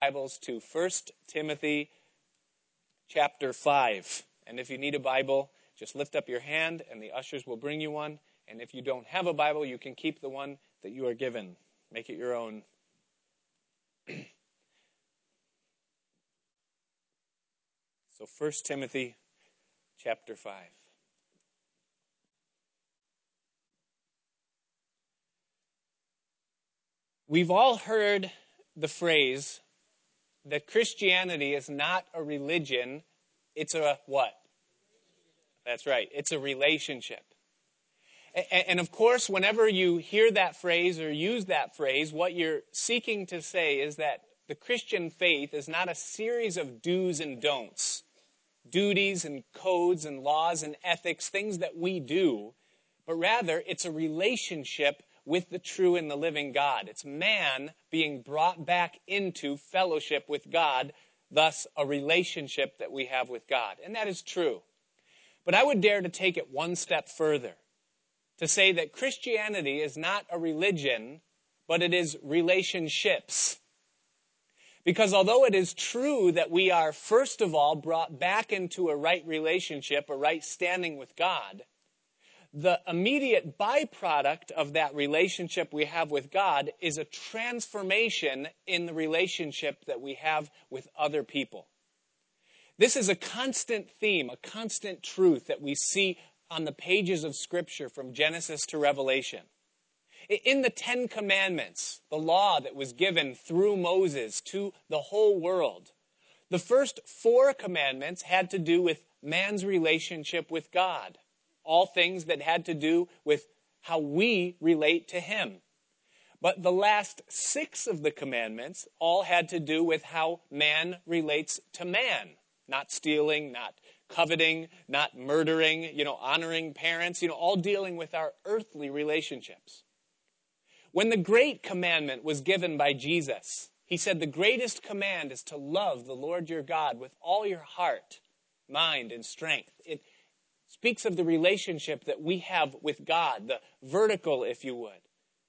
Bibles to 1 Timothy chapter 5. And if you need a Bible, just lift up your hand and the ushers will bring you one. And if you don't have a Bible, you can keep the one that you are given. Make it your own. so 1 Timothy chapter 5. We've all heard the phrase that Christianity is not a religion, it's a what? That's right, it's a relationship. And of course, whenever you hear that phrase or use that phrase, what you're seeking to say is that the Christian faith is not a series of do's and don'ts, duties and codes and laws and ethics, things that we do, but rather it's a relationship with the true and the living God. It's man being brought back into fellowship with God, thus a relationship that we have with God. And that is true. But I would dare to take it one step further to say that Christianity is not a religion, but it is relationships. Because although it is true that we are first of all brought back into a right relationship, a right standing with God, the immediate byproduct of that relationship we have with God is a transformation in the relationship that we have with other people. This is a constant theme, a constant truth that we see on the pages of Scripture from Genesis to Revelation. In the Ten Commandments, the law that was given through Moses to the whole world, the first four commandments had to do with man's relationship with God all things that had to do with how we relate to Him. But the last six of the commandments all had to do with how man relates to man. Not stealing, not coveting, not murdering, you know, honoring parents, you know, all dealing with our earthly relationships. When the great commandment was given by Jesus, he said, The greatest command is to love the Lord your God with all your heart, mind, and strength. It, speaks of the relationship that we have with God, the vertical, if you would.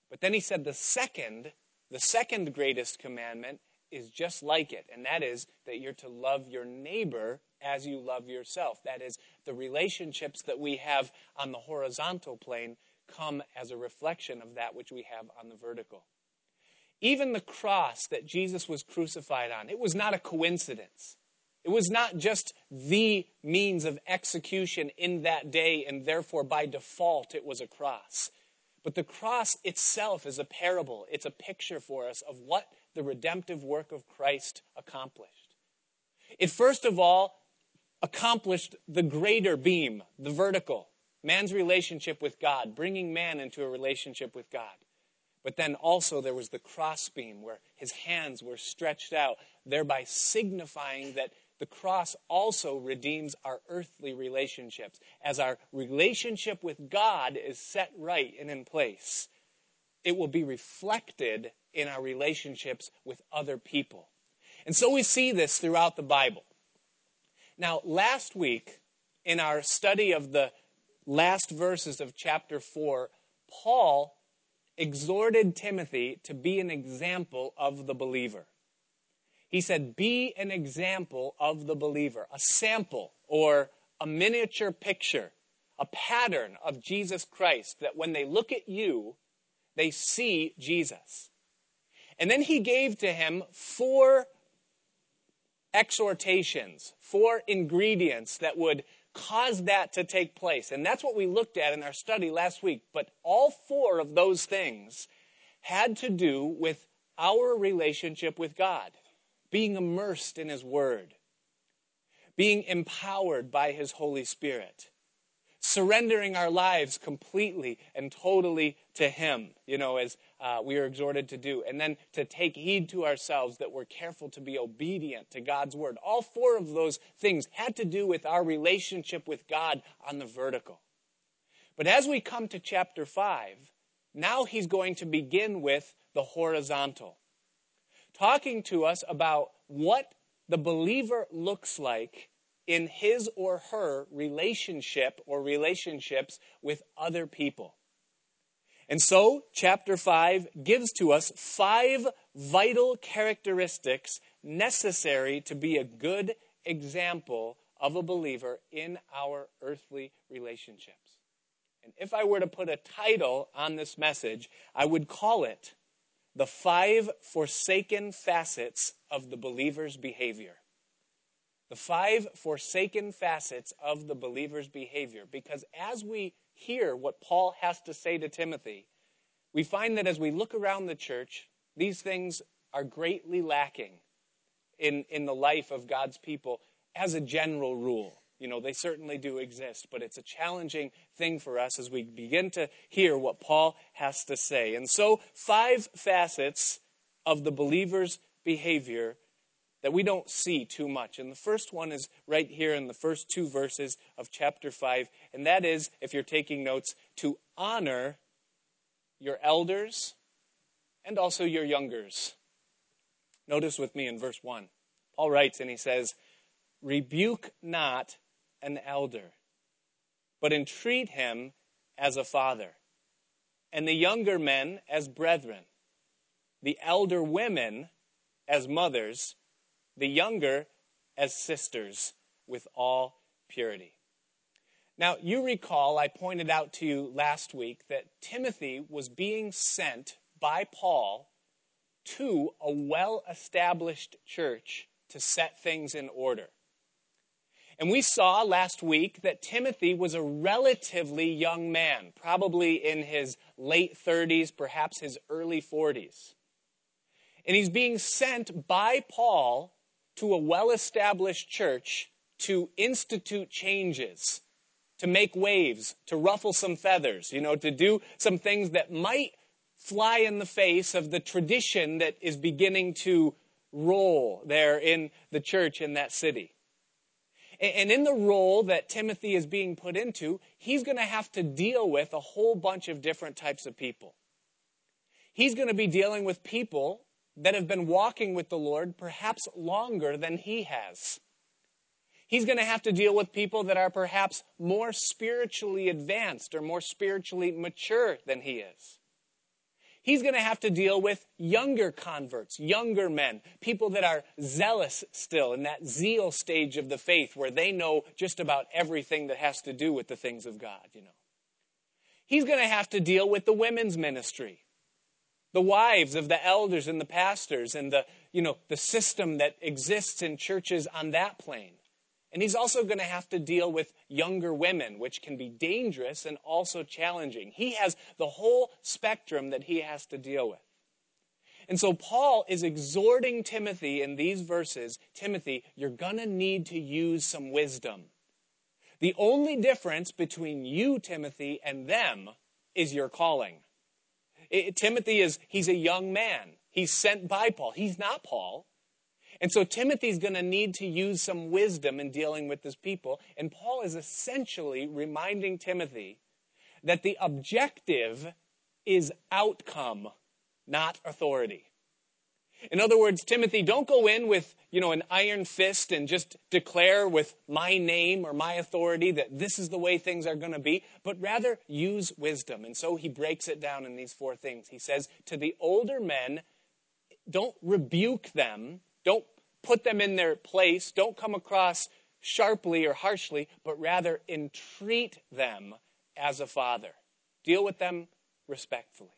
But then he said the second, the second greatest commandment is just like it, and that is that you're to love your neighbor as you love yourself. That is, the relationships that we have on the horizontal plane come as a reflection of that which we have on the vertical. Even the cross that Jesus was crucified on, it was not a coincidence. It was not just the means of execution in that day, and therefore by default it was a cross. But the cross itself is a parable. It's a picture for us of what the redemptive work of Christ accomplished. It first of all accomplished the greater beam, the vertical, man's relationship with God, bringing man into a relationship with God. But then also there was the cross beam where his hands were stretched out, thereby signifying that the cross also redeems our earthly relationships. As our relationship with God is set right and in place, it will be reflected in our relationships with other people. And so we see this throughout the Bible. Now, last week, in our study of the last verses of chapter 4, Paul exhorted Timothy to be an example of the believer. He said, Be an example of the believer, a sample or a miniature picture, a pattern of Jesus Christ, that when they look at you, they see Jesus. And then he gave to him four exhortations, four ingredients that would cause that to take place. And that's what we looked at in our study last week. But all four of those things had to do with our relationship with God being immersed in His Word, being empowered by His Holy Spirit, surrendering our lives completely and totally to Him, you know, as uh, we are exhorted to do, and then to take heed to ourselves that we're careful to be obedient to God's Word. All four of those things had to do with our relationship with God on the vertical. But as we come to chapter 5, now he's going to begin with the horizontal talking to us about what the believer looks like in his or her relationship or relationships with other people. And so, chapter 5 gives to us five vital characteristics necessary to be a good example of a believer in our earthly relationships. And if I were to put a title on this message, I would call it The Five Forsaken Facets of the Believer's Behavior. The five forsaken facets of the believer's behavior. Because as we hear what Paul has to say to Timothy, we find that as we look around the church, these things are greatly lacking in, in the life of God's people as a general rule. You know, they certainly do exist, but it's a challenging thing for us as we begin to hear what Paul has to say. And so, five facets of the believer's behavior that we don't see too much. And the first one is right here in the first two verses of chapter 5, and that is, if you're taking notes, to honor your elders and also your youngers. Notice with me in verse 1. Paul writes and he says, Rebuke not an elder, but entreat him as a father, and the younger men as brethren, the elder women as mothers, the younger as sisters, with all purity. Now, you recall I pointed out to you last week that Timothy was being sent by Paul to a well established church to set things in order. And we saw last week that Timothy was a relatively young man, probably in his late 30s, perhaps his early 40s. And he's being sent by Paul to a well established church to institute changes, to make waves, to ruffle some feathers, you know, to do some things that might fly in the face of the tradition that is beginning to roll there in the church in that city. And in the role that Timothy is being put into, he's going to have to deal with a whole bunch of different types of people. He's going to be dealing with people that have been walking with the Lord perhaps longer than he has. He's going to have to deal with people that are perhaps more spiritually advanced or more spiritually mature than he is. He's going to have to deal with younger converts, younger men, people that are zealous still in that zeal stage of the faith where they know just about everything that has to do with the things of God, you know. He's going to have to deal with the women's ministry, the wives of the elders and the pastors and the, you know, the system that exists in churches on that plane. And he's also going to have to deal with younger women, which can be dangerous and also challenging. He has the whole spectrum that he has to deal with. And so Paul is exhorting Timothy in these verses Timothy, you're going to need to use some wisdom. The only difference between you, Timothy, and them is your calling. It, Timothy is, he's a young man. He's sent by Paul. He's not Paul. And so Timothy's going to need to use some wisdom in dealing with this people. And Paul is essentially reminding Timothy that the objective is outcome, not authority. In other words, Timothy, don't go in with, you know, an iron fist and just declare with my name or my authority that this is the way things are going to be, but rather use wisdom. And so he breaks it down in these four things. He says, to the older men, don't rebuke them, don't put them in their place. Don't come across sharply or harshly, but rather entreat them as a father. Deal with them respectfully.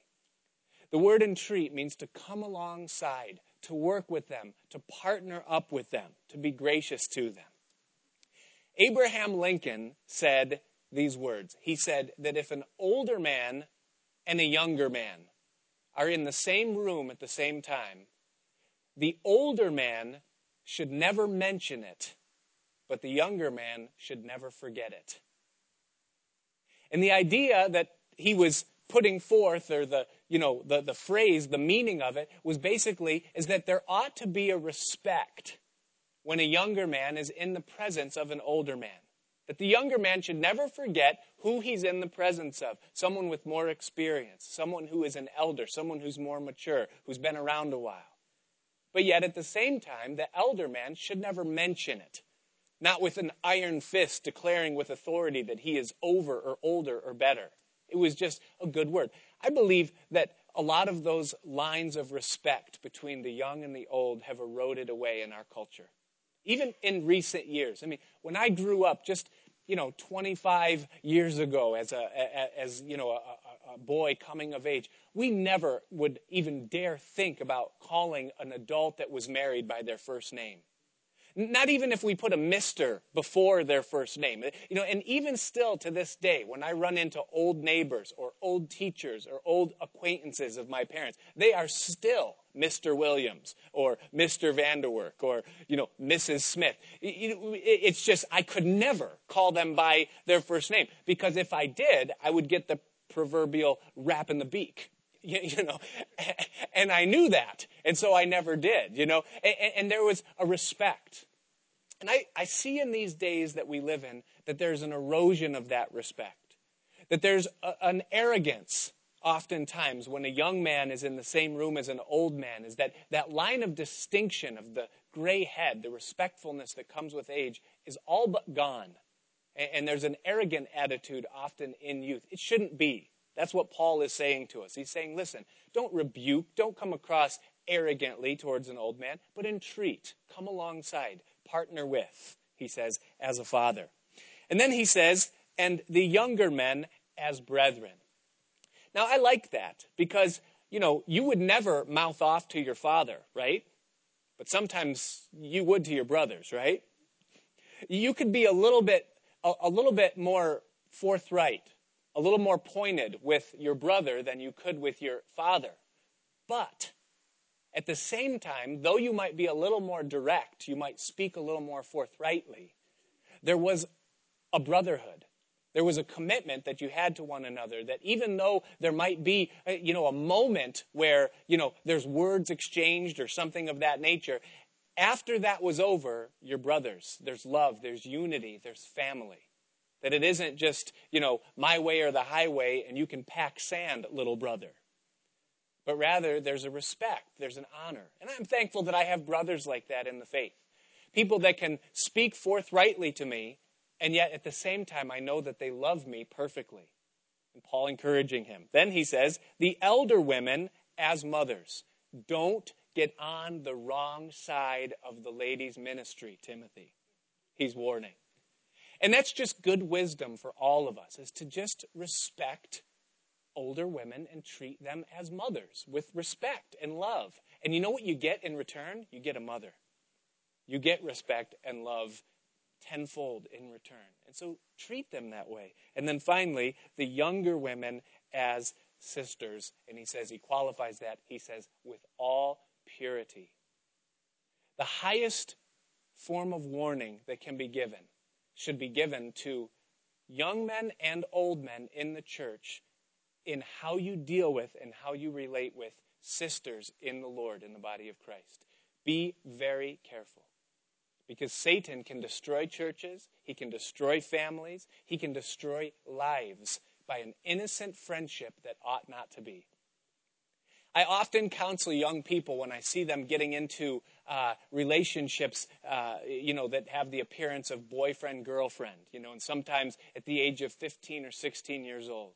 The word entreat means to come alongside, to work with them, to partner up with them, to be gracious to them. Abraham Lincoln said these words. He said that if an older man and a younger man are in the same room at the same time, the older man should never mention it, but the younger man should never forget it. And the idea that he was putting forth, or the, you know, the, the phrase, the meaning of it, was basically is that there ought to be a respect when a younger man is in the presence of an older man. That the younger man should never forget who he's in the presence of. Someone with more experience, someone who is an elder, someone who's more mature, who's been around a while. But yet, at the same time, the elder man should never mention it. Not with an iron fist declaring with authority that he is over or older or better. It was just a good word. I believe that a lot of those lines of respect between the young and the old have eroded away in our culture. Even in recent years. I mean, when I grew up, just you know, 25 years ago, as a as you know a, a boy coming of age, we never would even dare think about calling an adult that was married by their first name. Not even if we put a mister before their first name. You know, and even still to this day, when I run into old neighbors or old teachers or old acquaintances of my parents, they are still Mr. Williams or Mr. Vanderwerk or, you know, Mrs. Smith. It's just, I could never call them by their first name because if I did, I would get the proverbial rap in the beak. You, know, and I knew that, and so I never did, you know, and, and there was a respect. And I, I see in these days that we live in that there's an erosion of that respect, that there's a, an arrogance oftentimes when a young man is in the same room as an old man is that that line of distinction of the gray head, the respectfulness that comes with age, is all but gone. And, there's an arrogant attitude often in youth. It shouldn't be. That's what Paul is saying to us. He's saying, listen, don't rebuke, don't come across arrogantly towards an old man, but entreat, come alongside, partner with, he says, as a father. And then he says, and the younger men as brethren. Now, I like that because, you know, you would never mouth off to your father, right? But sometimes you would to your brothers, right? You could be a little bit, a, a little bit more forthright, a little more pointed with your brother than you could with your father. But at the same time, though you might be a little more direct, you might speak a little more forthrightly, there was a brotherhood. There was a commitment that you had to one another that even though there might be, uh, you know, a moment where, you know, there's words exchanged or something of that nature, after that was over, you're brothers. There's love, there's unity, there's family. That it isn't just, you know, my way or the highway and you can pack sand, little brother. But rather, there's a respect, there's an honor. And I'm thankful that I have brothers like that in the faith. People that can speak forthrightly to me and yet at the same time, I know that they love me perfectly. And Paul encouraging him. Then he says, the elder women as mothers. Don't get on the wrong side of the lady's ministry, Timothy. He's warning. And that's just good wisdom for all of us, is to just respect older women and treat them as mothers with respect and love. And you know what you get in return? You get a mother. You get respect and love tenfold in return. And so treat them that way. And then finally, the younger women as sisters. And he says, he qualifies that. He says, with all The highest form of warning that can be given should be given to young men and old men in the church in how you deal with and how you relate with sisters in the Lord in the body of Christ. Be very careful. Because Satan can destroy churches, he can destroy families, he can destroy lives by an innocent friendship that ought not to be. I often counsel young people when I see them getting into uh, relationships, uh, you know, that have the appearance of boyfriend girlfriend, you know, and sometimes at the age of 15 or 16 years old.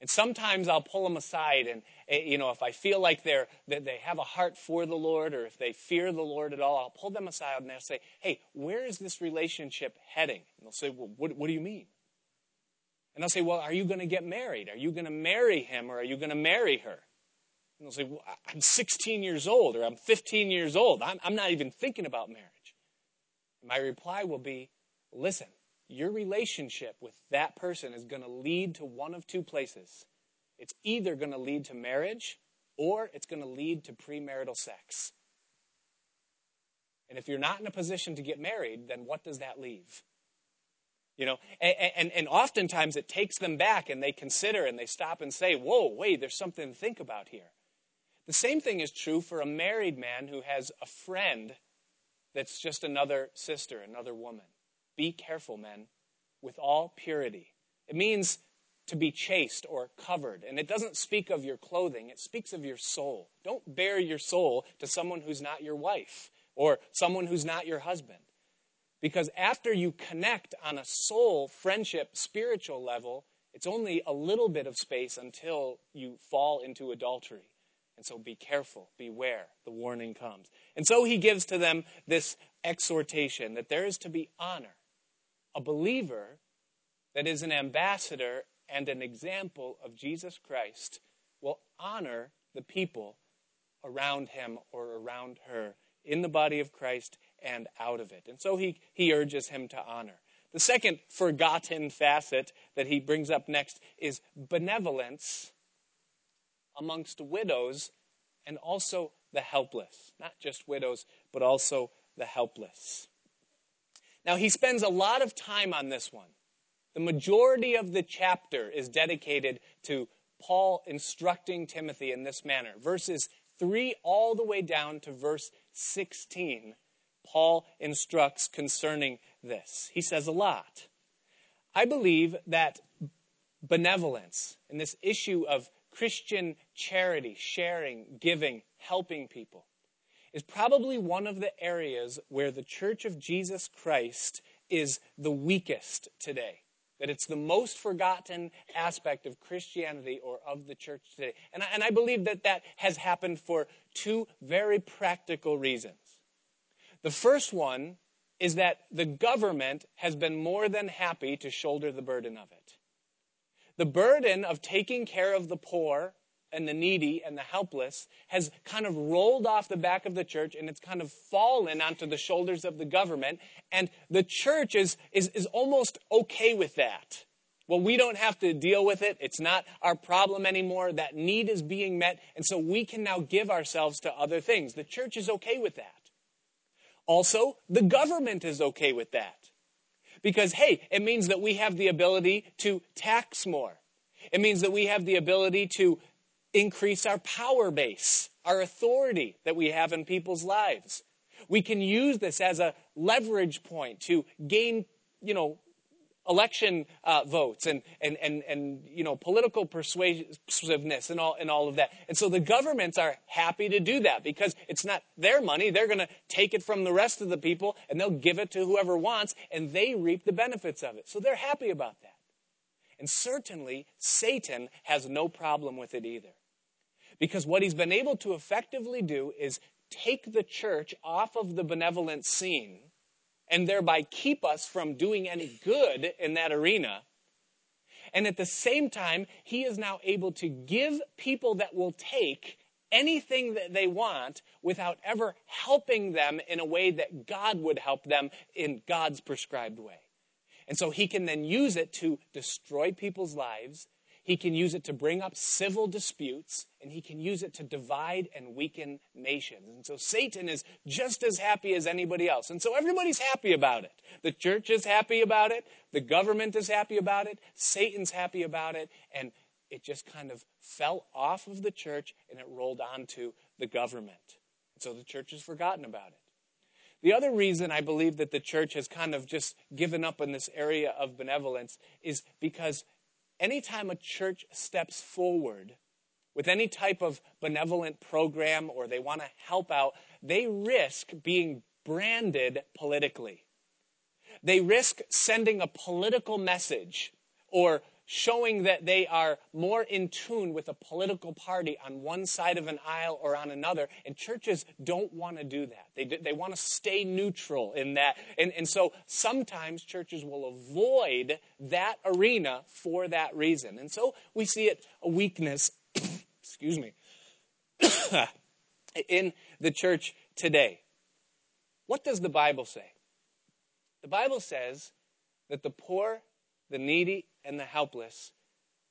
And sometimes I'll pull them aside, and eh, you know, if I feel like they're that they have a heart for the Lord, or if they fear the Lord at all, I'll pull them aside and I'll say, "Hey, where is this relationship heading?" And they'll say, "Well, what, what do you mean?" And I'll say, "Well, are you going to get married? Are you going to marry him, or are you going to marry her?" And they'll say, well, "I'm 16 years old, or I'm 15 years old. I'm, I'm not even thinking about marriage." My reply will be, "Listen." your relationship with that person is going to lead to one of two places. It's either going to lead to marriage or it's going to lead to premarital sex. And if you're not in a position to get married, then what does that leave? You know, and, and, and, oftentimes it takes them back and they consider and they stop and say, whoa, wait, there's something to think about here. The same thing is true for a married man who has a friend that's just another sister, another woman. Be careful, men, with all purity. It means to be chaste or covered. And it doesn't speak of your clothing, it speaks of your soul. Don't bare your soul to someone who's not your wife or someone who's not your husband. Because after you connect on a soul, friendship, spiritual level, It's only a little bit of space until you fall into adultery. And so be careful, beware, the warning comes. And so he gives to them this exhortation that there is to be honor. A believer that is an ambassador and an example of Jesus Christ will honor the people around him or around her in the body of Christ and out of it. And so he, he urges him to honor. The second forgotten facet that he brings up next is benevolence amongst widows and also the helpless. Not just widows, but also the helpless. Now, he spends a lot of time on this one. The majority of the chapter is dedicated to Paul instructing Timothy in this manner. Verses 3 all the way down to verse 16, Paul instructs concerning this. He says a lot. I believe that benevolence and this issue of Christian charity, sharing, giving, helping people, is probably one of the areas where the Church of Jesus Christ is the weakest today. That it's the most forgotten aspect of Christianity or of the church today. And I, and I believe that that has happened for two very practical reasons. The first one is that the government has been more than happy to shoulder the burden of it. The burden of taking care of the poor and the needy and the helpless has kind of rolled off the back of the church and it's kind of fallen onto the shoulders of the government. And the church is, is, is almost okay with that. Well, we don't have to deal with it. It's not our problem anymore. That need is being met. And so we can now give ourselves to other things. The church is okay with that. Also, the government is okay with that. Because, hey, it means that we have the ability to tax more. It means that we have the ability to increase our power base, our authority that we have in people's lives. We can use this as a leverage point to gain, you know, election uh, votes and, and, and, and you know, political persuasiveness and all, and all of that. And so the governments are happy to do that because it's not their money. They're going to take it from the rest of the people and they'll give it to whoever wants and they reap the benefits of it. So they're happy about that. And certainly Satan has no problem with it either. Because what he's been able to effectively do is take the church off of the benevolent scene and thereby keep us from doing any good in that arena. And at the same time, he is now able to give people that will take anything that they want without ever helping them in a way that God would help them in God's prescribed way. And so he can then use it to destroy people's lives he can use it to bring up civil disputes, and he can use it to divide and weaken nations. And so Satan is just as happy as anybody else. And so everybody's happy about it. The church is happy about it, the government is happy about it, Satan's happy about it, and it just kind of fell off of the church and it rolled onto the government. And so the church has forgotten about it. The other reason I believe that the church has kind of just given up in this area of benevolence is because anytime a church steps forward with any type of benevolent program or they want to help out, they risk being branded politically. They risk sending a political message or showing that they are more in tune with a political party on one side of an aisle or on another. And churches don't want to do that. They, they want to stay neutral in that. And, and so sometimes churches will avoid that arena for that reason. And so we see it a weakness, excuse me, in the church today. What does the Bible say? The Bible says that the poor, the needy, and the helpless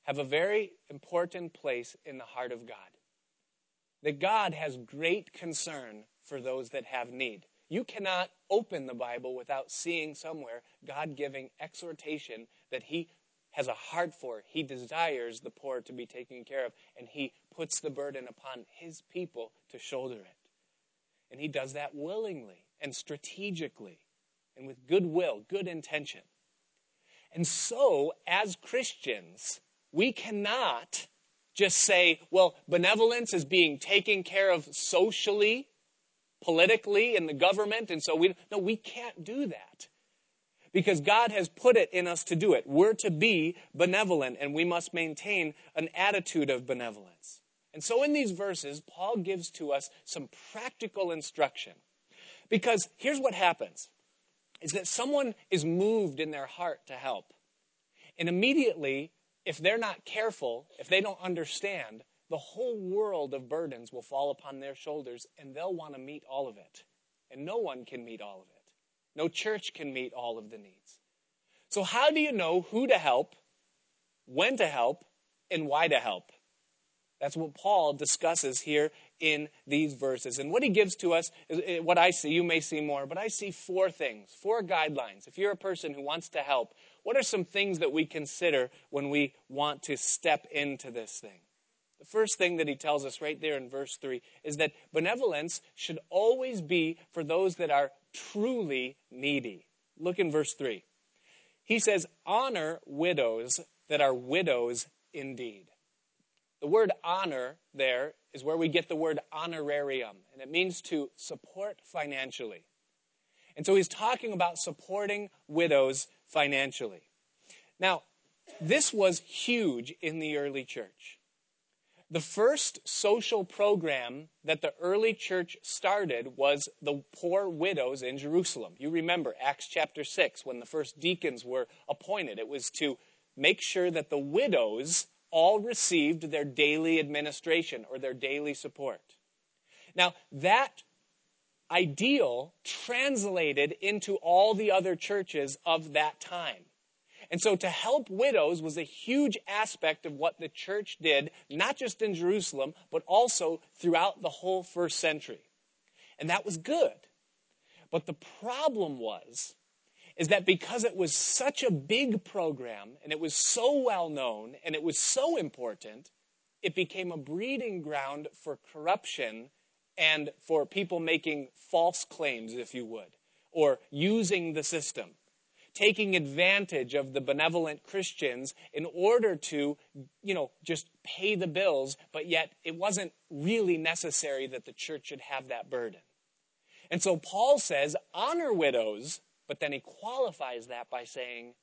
have a very important place in the heart of God. That God has great concern for those that have need. You cannot open the Bible without seeing somewhere God giving exhortation that He has a heart for. He desires the poor to be taken care of, and He puts the burden upon His people to shoulder it. And He does that willingly and strategically and with goodwill, good intention. And so, as Christians, we cannot just say, well, benevolence is being taken care of socially, politically, in the government, and so we, no, we can't do that. because God has put it in us to do it. We're to be benevolent and we must maintain an attitude of benevolence. And so in these verses, Paul gives to us some practical instruction. Because here's what happens is that someone is moved in their heart to help. And immediately, if they're not careful, if they don't understand, the whole world of burdens will fall upon their shoulders and they'll want to meet all of it. And no one can meet all of it. No church can meet all of the needs. So, how do you know who to help, when to help, and why to help? That's what Paul discusses here in these verses. And what he gives to us, is what I see, you may see more, but I see four things, four guidelines. If you're a person who wants to help, what are some things that we consider when we want to step into this thing? The first thing that he tells us right there in verse 3 is that benevolence should always be for those that are truly needy. Look in verse 3. He says, Honor widows that are widows indeed. The word honor there is where we get the word honorarium, and it means to support financially. And so he's talking about supporting widows financially. Now, this was huge in the early church. The first social program that the early church started was the poor widows in Jerusalem. You remember Acts chapter 6 when the first deacons were appointed. It was to make sure that the widows all received their daily administration or their daily support. Now, that ideal translated into all the other churches of that time. And so to help widows was a huge aspect of what the church did, not just in Jerusalem, but also throughout the whole first century. And that was good. But the problem was is that because it was such a big program and it was so well known and it was so important, it became a breeding ground for corruption and for people making false claims, if you would, or using the system, taking advantage of the benevolent Christians in order to, you know, just pay the bills, but yet it wasn't really necessary that the church should have that burden. And so Paul says, honor widows but then he qualifies that by saying,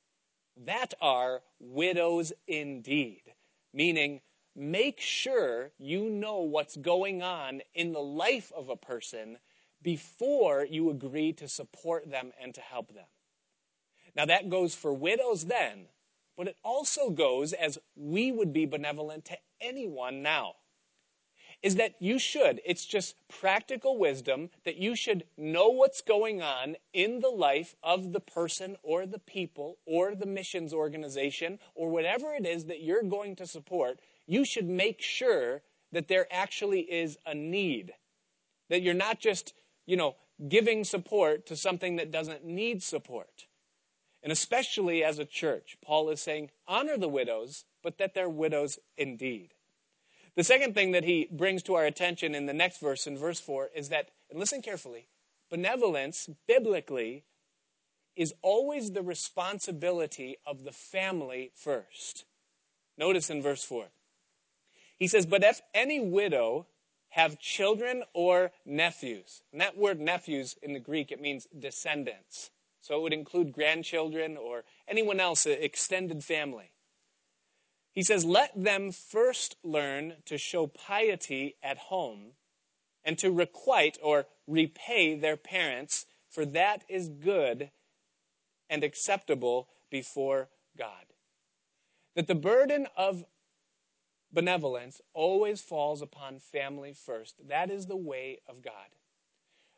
that are widows indeed. Meaning, make sure you know what's going on in the life of a person before you agree to support them and to help them. Now, that goes for widows then, but it also goes as we would be benevolent to anyone now is that you should, it's just practical wisdom, that you should know what's going on in the life of the person or the people or the missions organization or whatever it is that you're going to support. You should make sure that there actually is a need. That you're not just, you know, giving support to something that doesn't need support. And especially as a church, Paul is saying, honor the widows, but that they're widows indeed. The second thing that he brings to our attention in the next verse, in verse 4, is that, and listen carefully, benevolence, biblically, is always the responsibility of the family first. Notice in verse 4. He says, But if any widow have children or nephews, and that word nephews in the Greek, it means descendants. So it would include grandchildren or anyone else, extended family. He says, Let them first learn to show piety at home and to requite or repay their parents, for that is good and acceptable before God. That the burden of benevolence always falls upon family first. That is the way of God.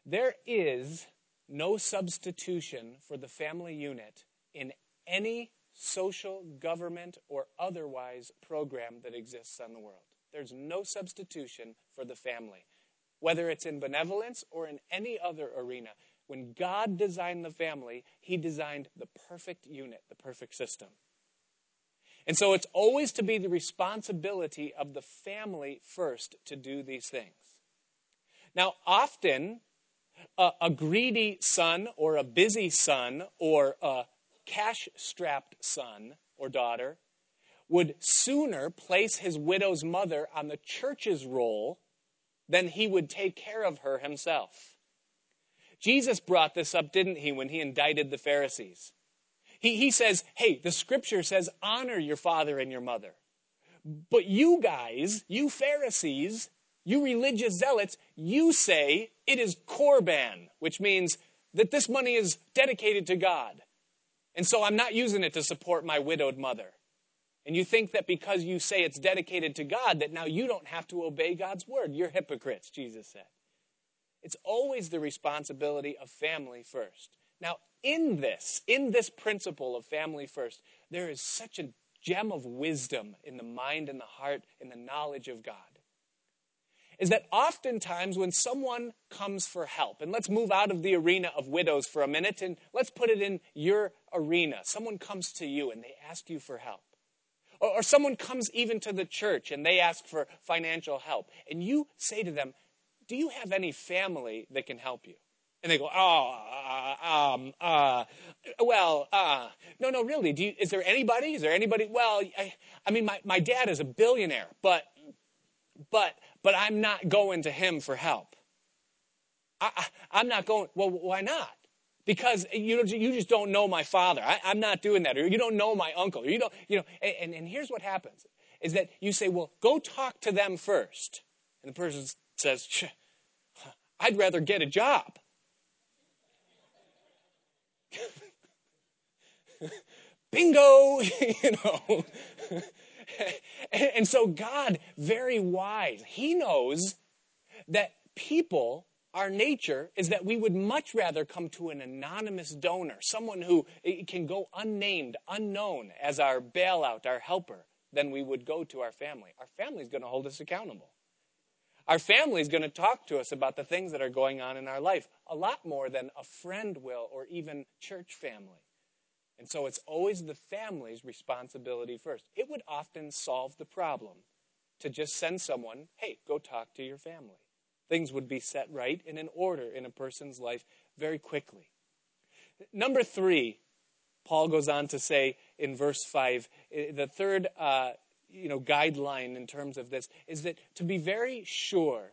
There is no substitution for the family unit in any social, government, or otherwise program that exists on the world. There's no substitution for the family, whether it's in benevolence or in any other arena. When God designed the family, He designed the perfect unit, the perfect system. And so it's always to be the responsibility of the family first to do these things. Now, often, a, a greedy son or a busy son or a cash strapped son or daughter would sooner place his widow's mother on the church's roll than he would take care of her himself. Jesus brought this up, didn't he, when he indicted the Pharisees? He, he says, hey, the scripture says, honor your father and your mother. But you guys, you Pharisees, you religious zealots, you say it is korban, which means that this money is dedicated to God. And so I'm not using it to support my widowed mother. And you think that because you say it's dedicated to God, that now you don't have to obey God's word. You're hypocrites, Jesus said. It's always the responsibility of family first. Now, in this, in this principle of family first, there is such a gem of wisdom in the mind and the heart and the knowledge of God. Is that oftentimes when someone comes for help, and let's move out of the arena of widows for a minute and let's put it in your arena. Someone comes to you and they ask you for help. Or, or someone comes even to the church and they ask for financial help. And you say to them, Do you have any family that can help you? And they go, Oh, uh, um, uh, well, uh, no, no, really. Do you, is there anybody? Is there anybody? Well, I, I mean, my, my dad is a billionaire, but, but, but I'm not going to him for help. I, I, I'm not going, well, why not? Because you, you just don't know my father. I, am not doing that. Or you don't know my uncle. Or you don't, you know, and, and here's what happens is that you say, well, go talk to them first. And the person says, I'd rather get a job. Bingo, you know. and so God, very wise, He knows that people our nature is that we would much rather come to an anonymous donor, someone who eh, can go unnamed, unknown as our bailout, our helper, than we would go to our family. Our family is going to hold us accountable. Our family is going to talk to us about the things that are going on in our life a lot more than a friend will or even church family. And so it's always the family's responsibility first. It would often solve the problem to just send someone, hey, go talk to your family things would be set right in order in a person's life very quickly. Number three, Paul goes on to say in verse 5, eh, the third uh, you know, guideline in terms of this is that to be very sure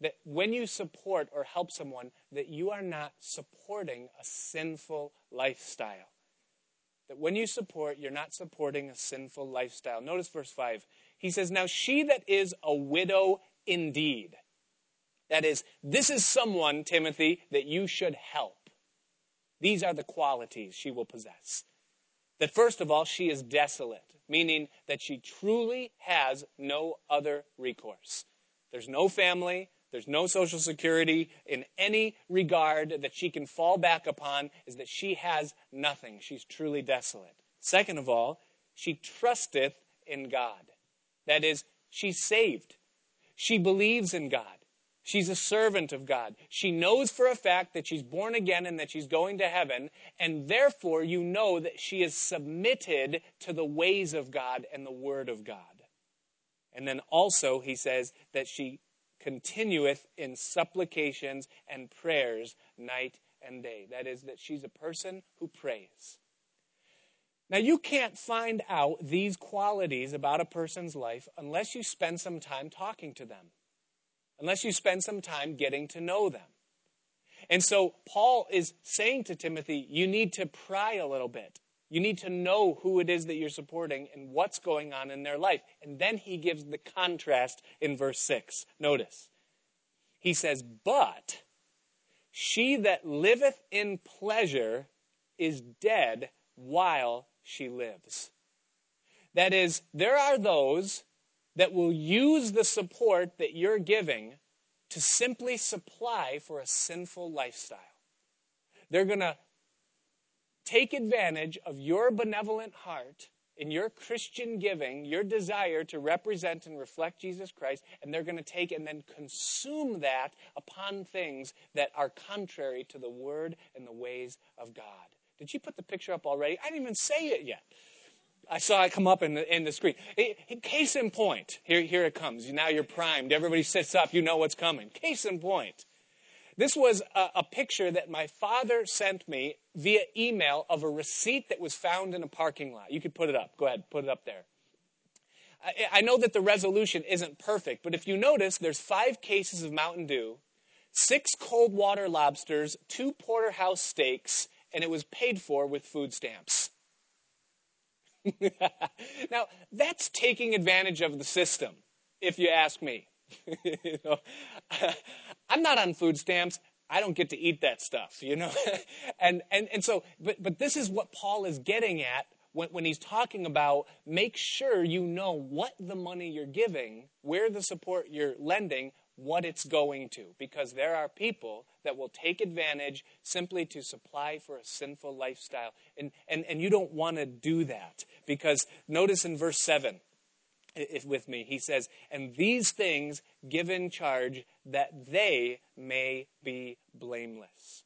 that when you support or help someone, that you are not supporting a sinful lifestyle. That when you support, you're not supporting a sinful lifestyle. Notice verse 5. He says, Now she that is a widow indeed. That is, this is someone, Timothy, that you should help. These are the qualities she will possess. That first of all, she is desolate, meaning that she truly has no other recourse. There's no family, there's no social security in any regard that she can fall back upon, is that she has nothing. She's truly desolate. Second of all, she trusteth in God. That is, she's saved. She believes in God. She's a servant of God. She knows for a fact that she's born again and that she's going to heaven, and therefore you know that she is submitted to the ways of God and the Word of God. And then also, he says that she continueth in supplications and prayers night and day. That is, that she's a person who prays. Now, you can't find out these qualities about a person's life unless you spend some time talking to them unless you spend some time getting to know them. And so Paul is saying to Timothy, you need to pry a little bit. You need to know who it is that you're supporting and what's going on in their life. And then he gives the contrast in verse 6. Notice. He says, But she that liveth in pleasure is dead while she lives. That is, there are those that will use the support that you're giving to simply supply for a sinful lifestyle. They're going to take advantage of your benevolent heart in your Christian giving, your desire to represent and reflect Jesus Christ, and they're going to take and then consume that upon things that are contrary to the word and the ways of God. Did you put the picture up already? I didn't even say it yet. I saw it come up in the, in the screen. It, case in point, here, here it comes. Now you're primed. Everybody sits up. You know what's coming. Case in point. This was a, a, picture that my father sent me via email of a receipt that was found in a parking lot. You could put it up. Go ahead, put it up there. I, I know that the resolution isn't perfect, but if you notice, there's five cases of Mountain Dew, six cold water lobsters, two porterhouse steaks, and it was paid for with food stamps. now, that's taking advantage of the system, if you ask me. you know, I'm not on food stamps. I don't get to eat that stuff, you know? and, and, and so, but, but this is what Paul is getting at when, when he's talking about make sure you know what the money you're giving, where the support you're lending, what it's going to. Because there are people that will take advantage simply to supply for a sinful lifestyle. And, and, and you don't want to do that. Because notice in verse 7, if with me, he says, And these things give in charge that they may be blameless.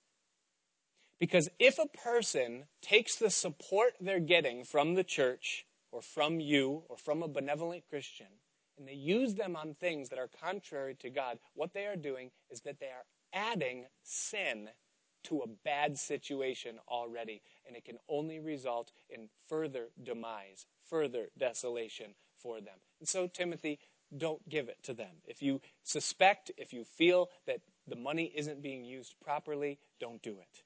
Because if a person takes the support they're getting from the church or from you or from a benevolent Christian and they use them on things that are contrary to God, what they are doing is that they are adding sin to a bad situation already. And it can only result in further demise, further desolation for them. And so, Timothy, don't give it to them. If you suspect, if you feel that the money isn't being used properly, don't do it.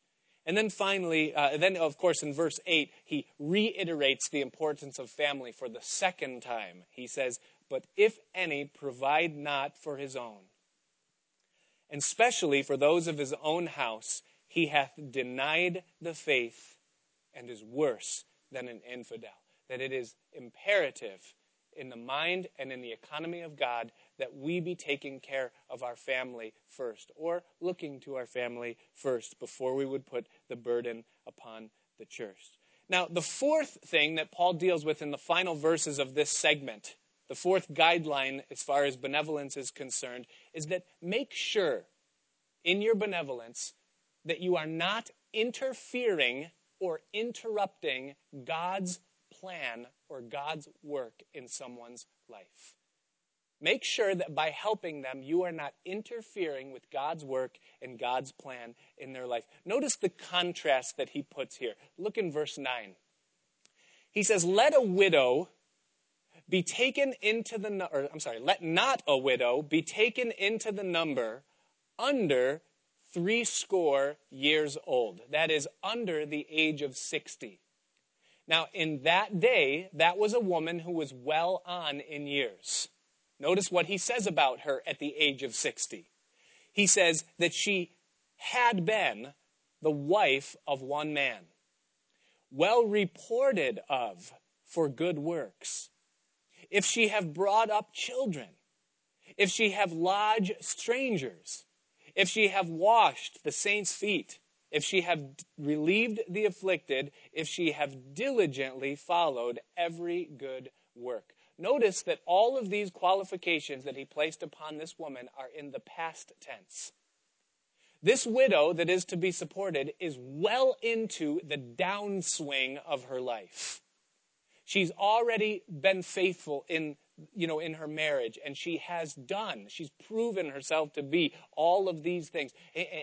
And then finally, uh, then of course in verse 8, he reiterates the importance of family for the second time. He says, But if any provide not for his own, and specially for those of his own house, he hath denied the faith and is worse than an infidel. That it is imperative in the mind and in the economy of God that we be taking care of our family first, or looking to our family first before we would put the burden upon the church. Now, the fourth thing that Paul deals with in the final verses of this segment, the fourth guideline as far as benevolence is concerned, is that make sure in your benevolence that you are not interfering or interrupting God's plan or God's work in someone's life. Make sure that by helping them, you are not interfering with God's work and God's plan in their life. Notice the contrast that he puts here. Look in verse 9. He says, Let a widow be taken into the, or I'm sorry, let not a widow be taken into the number under three score years old. That is, under the age of 60. Now, in that day, that was a woman who was well on in years. Notice what he says about her at the age of 60. He says that she had been the wife of one man, well reported of for good works. If she have brought up children, if she have lodged strangers, if she have washed the saints' feet, if she have relieved the afflicted, if she have diligently followed every good work. Notice that all of these qualifications that he placed upon this woman are in the past tense. This widow that is to be supported is well into the downswing of her life. She's already been faithful in you know, in her marriage, and she has done. She's proven herself to be all of these things.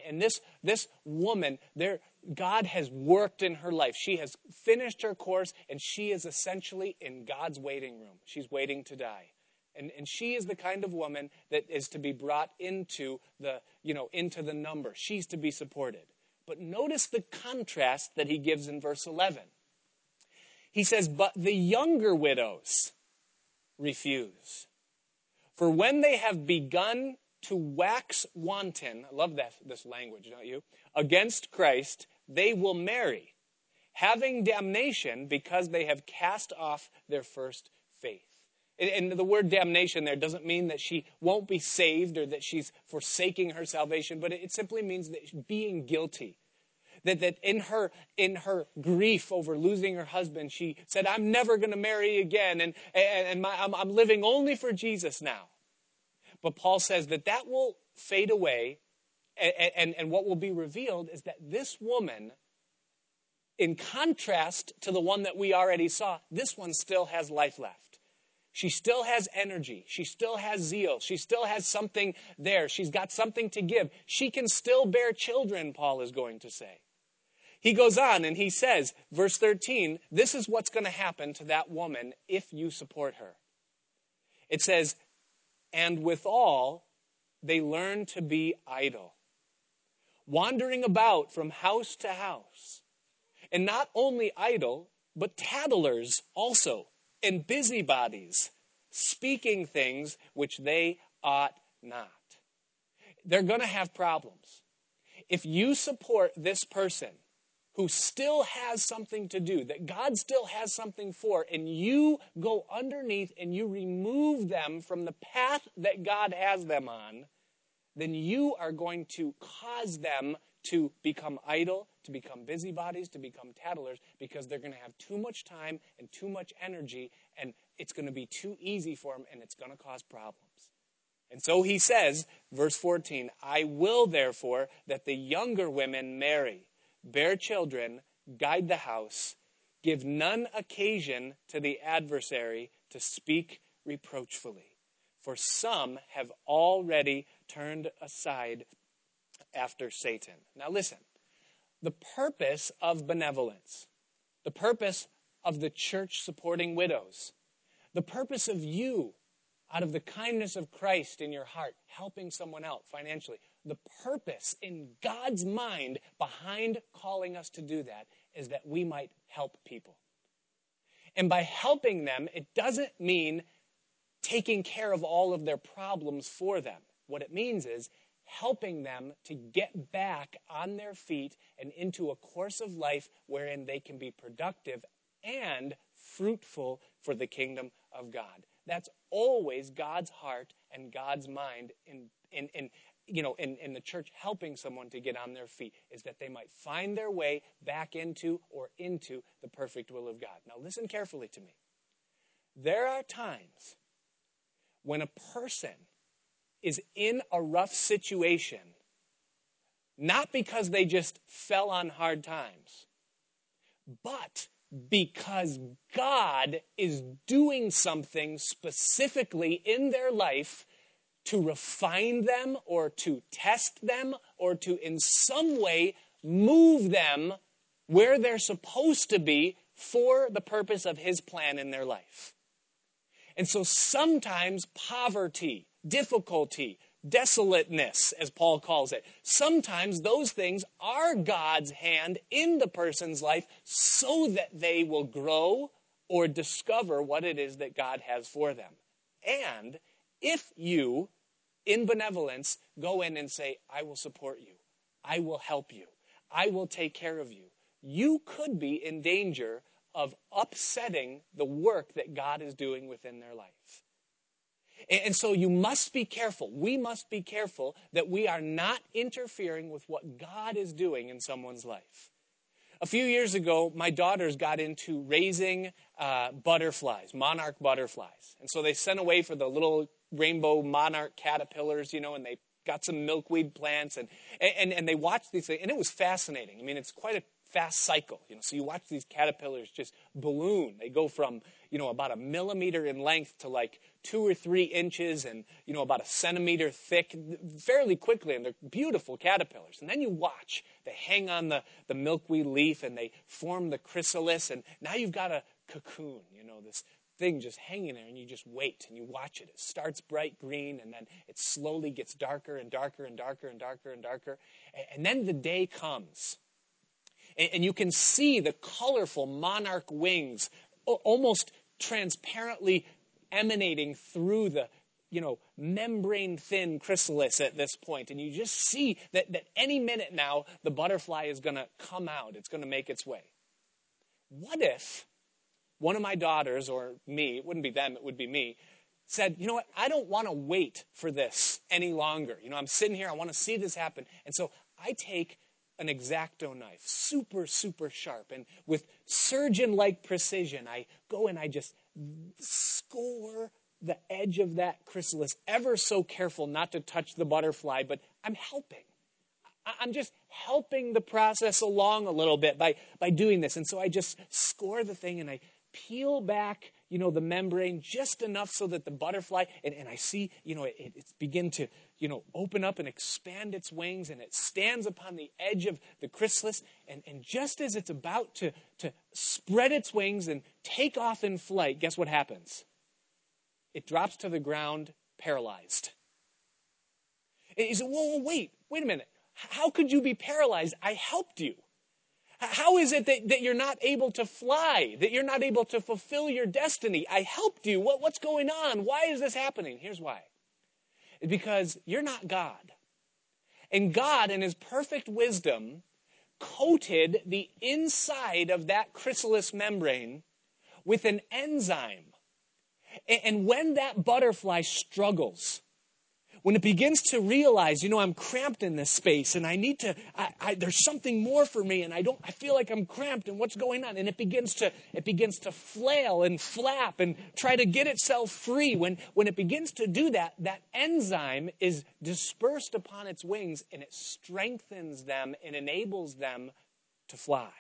And this, this woman, there, God has worked in her life. She has finished her course, and she is essentially in God's waiting room. She's waiting to die. And, and she is the kind of woman that is to be brought into the, you know, into the number. She's to be supported. But notice the contrast that he gives in verse 11. He says, But the younger widows, refuse. For when they have begun to wax wanton, I love that, this language, don't you? Against Christ, they will marry, having damnation because they have cast off their first faith. And the word damnation there doesn't mean that she won't be saved or that she's forsaking her salvation, but it simply means that being guilty that, that in her in her grief over losing her husband, she said, "I'm never going to marry again, and and, and my, I'm, I'm living only for Jesus now." But Paul says that that will fade away, and, and, and what will be revealed is that this woman, in contrast to the one that we already saw, this one still has life left. She still has energy. She still has zeal. She still has something there. She's got something to give. She can still bear children, Paul is going to say. He goes on and he says, verse 13, this is what's going to happen to that woman if you support her. It says, and withal, they learn to be idle, wandering about from house to house. And not only idle, but tattlers also, and busybodies, speaking things which they ought not. They're going to have problems. If you support this person who still has something to do, that God still has something for, and you go underneath and you remove them from the path that God has them on, then you are going to cause them to become idle, to become busybodies, to become tattlers, because they're going to have too much time and too much energy, and it's going to be too easy for them, and it's going to cause problems. And so he says, verse 14, I will therefore that the younger women marry, bear children, guide the house, give none occasion to the adversary to speak reproachfully. For some have already turned aside after Satan. Now, listen the purpose of benevolence, the purpose of the church supporting widows, the purpose of you out of the kindness of Christ in your heart, helping someone out financially. The purpose in God's mind behind calling us to do that is that we might help people. And by helping them, it doesn't mean taking care of all of their problems for them. What it means is helping them to get back on their feet and into a course of life wherein they can be productive and fruitful for the kingdom of God. That's always God's heart and God's mind in, in, in you know, in, in the church helping someone to get on their feet is that they might find their way back into or into the perfect will of God. Now, listen carefully to me. There are times when a person is in a rough situation, not because they just fell on hard times, but because God is doing something specifically in their life to refine them or to test them or to in some way move them where they're supposed to be for the purpose of His plan in their life. And so sometimes poverty, difficulty, desolateness, as Paul calls it. Sometimes those things are God's hand in the person's life so that they will grow or discover what it is that God has for them. And if you, in benevolence, go in and say, I will support you, I will help you, I will take care of you, you could be in danger of upsetting the work that God is doing within their life. And so you must be careful. We must be careful that we are not interfering with what God is doing in someone's life. A few years ago, my daughters got into raising uh, butterflies, monarch butterflies. And so they sent away for the little rainbow monarch caterpillars, you know, and they got some milkweed plants and, and, and they watched these things. And it was fascinating. I mean, it's quite a fast cycle. You know, so you watch these caterpillars just balloon. They go from, you know, about a millimeter in length to like two or three inches and, you know, about a centimeter thick fairly quickly. And they're beautiful caterpillars. And then you watch. They hang on the, the milkweed leaf and they form the chrysalis. And now you've got a cocoon, you know, this thing just hanging there and you just wait and you watch it. It starts bright green and then it slowly gets darker and darker and darker and darker and darker. And then the day comes and you can see the colorful monarch wings almost transparently emanating through the you know membrane thin chrysalis at this point and you just see that, that any minute now the butterfly is going to come out it's going to make its way what if one of my daughters or me it wouldn't be them it would be me said you know what i don't want to wait for this any longer you know i'm sitting here i want to see this happen and so i take an X-Acto knife, super, super sharp. And with surgeon like precision, I go and I just score the edge of that chrysalis, ever so careful not to touch the butterfly, but I'm helping. I'm just helping the process along a little bit by, by doing this. And so I just score the thing and I peel back, you know, the membrane just enough so that the butterfly, and, and I see, you know, it, it's begin to, you know, open up and expand its wings and it stands upon the edge of the chrysalis. And, and just as it's about to, to spread its wings and take off in flight, guess what happens? It drops to the ground paralyzed. You say, whoa, whoa, wait, wait a minute. How could you be paralyzed? I helped you. How is it that, that you're not able to fly, that you're not able to fulfill your destiny? I helped you. What, what's going on? Why is this happening? Here's why. Because you're not God. And God, in His perfect wisdom, coated the inside of that chrysalis membrane with an enzyme. And when that butterfly struggles, when it begins to realize, you know, I'm cramped in this space and I need to, I, I, there's something more for me and I don't, I feel like I'm cramped and what's going on? And it begins to, it begins to flail and flap and try to get itself free. When, when it begins to do that, that enzyme is dispersed upon its wings and it strengthens them and enables them to fly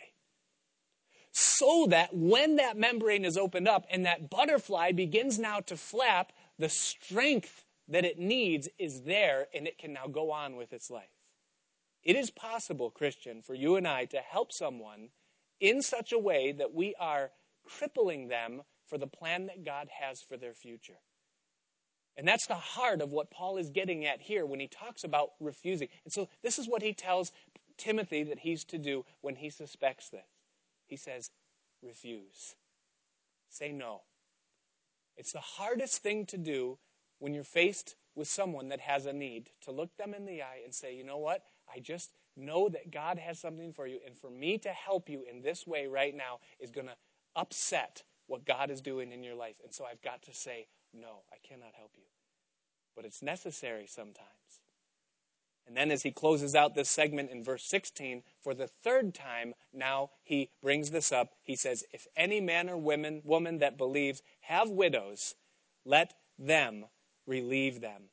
so that when that membrane is opened up and that butterfly begins now to flap, the strength that it needs is there and it can now go on with its life. It is possible, Christian, for you and I to help someone in such a way that we are crippling them for the plan that God has for their future. And that's the heart of what Paul is getting at here when he talks about refusing. And so this is what he tells Timothy that he's to do when he suspects this. He says, refuse. Say no. It's the hardest thing to do when you're faced with someone that has a need, to look them in the eye and say, you know what? I just know that God has something for you, and for me to help you in this way right now is going to upset what God is doing in your life. And so I've got to say, no, I cannot help you. But it's necessary sometimes. And then as he closes out this segment in verse 16, for the third time, now he brings this up. He says, If any man or woman, woman that believes have widows, let them relieve them.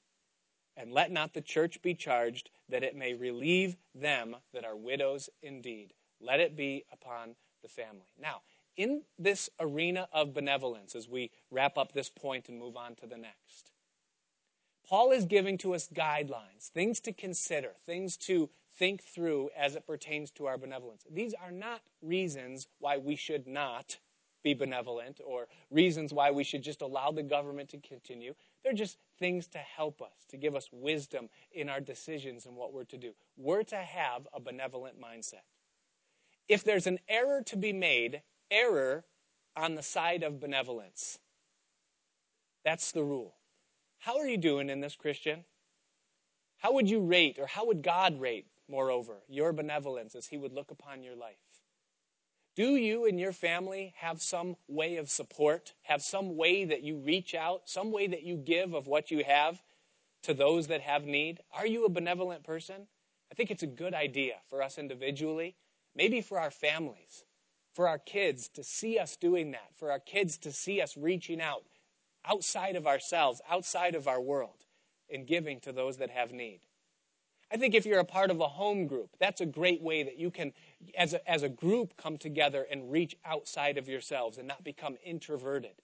And let not the church be charged that it may relieve them that are widows indeed. Let it be upon the family. Now, in this arena of benevolence, as we wrap up this point and move on to the next, Paul is giving to us guidelines, things to consider, things to think through as it pertains to our benevolence. These are not reasons why we should not be benevolent or reasons why we should just allow the government to continue. They're just things to help us, to give us wisdom in our decisions and what we're to do. We're to have a benevolent mindset. If there's an error to be made, error on the side of benevolence. That's the rule. How are you doing in this, Christian? How would you rate, or how would God rate, moreover, your benevolence as He would look upon your life? Do you and your family have some way of support? Have some way that you reach out? Some way that you give of what you have to those that have need? Are you a benevolent person? I think it's a good idea for us individually, maybe for our families, for our kids to see us doing that, for our kids to see us reaching out outside of ourselves, outside of our world, and giving to those that have need. I think if you're a part of a home group, that's a great way that you can, as a, as a group, come together and reach outside of yourselves and not become introverted.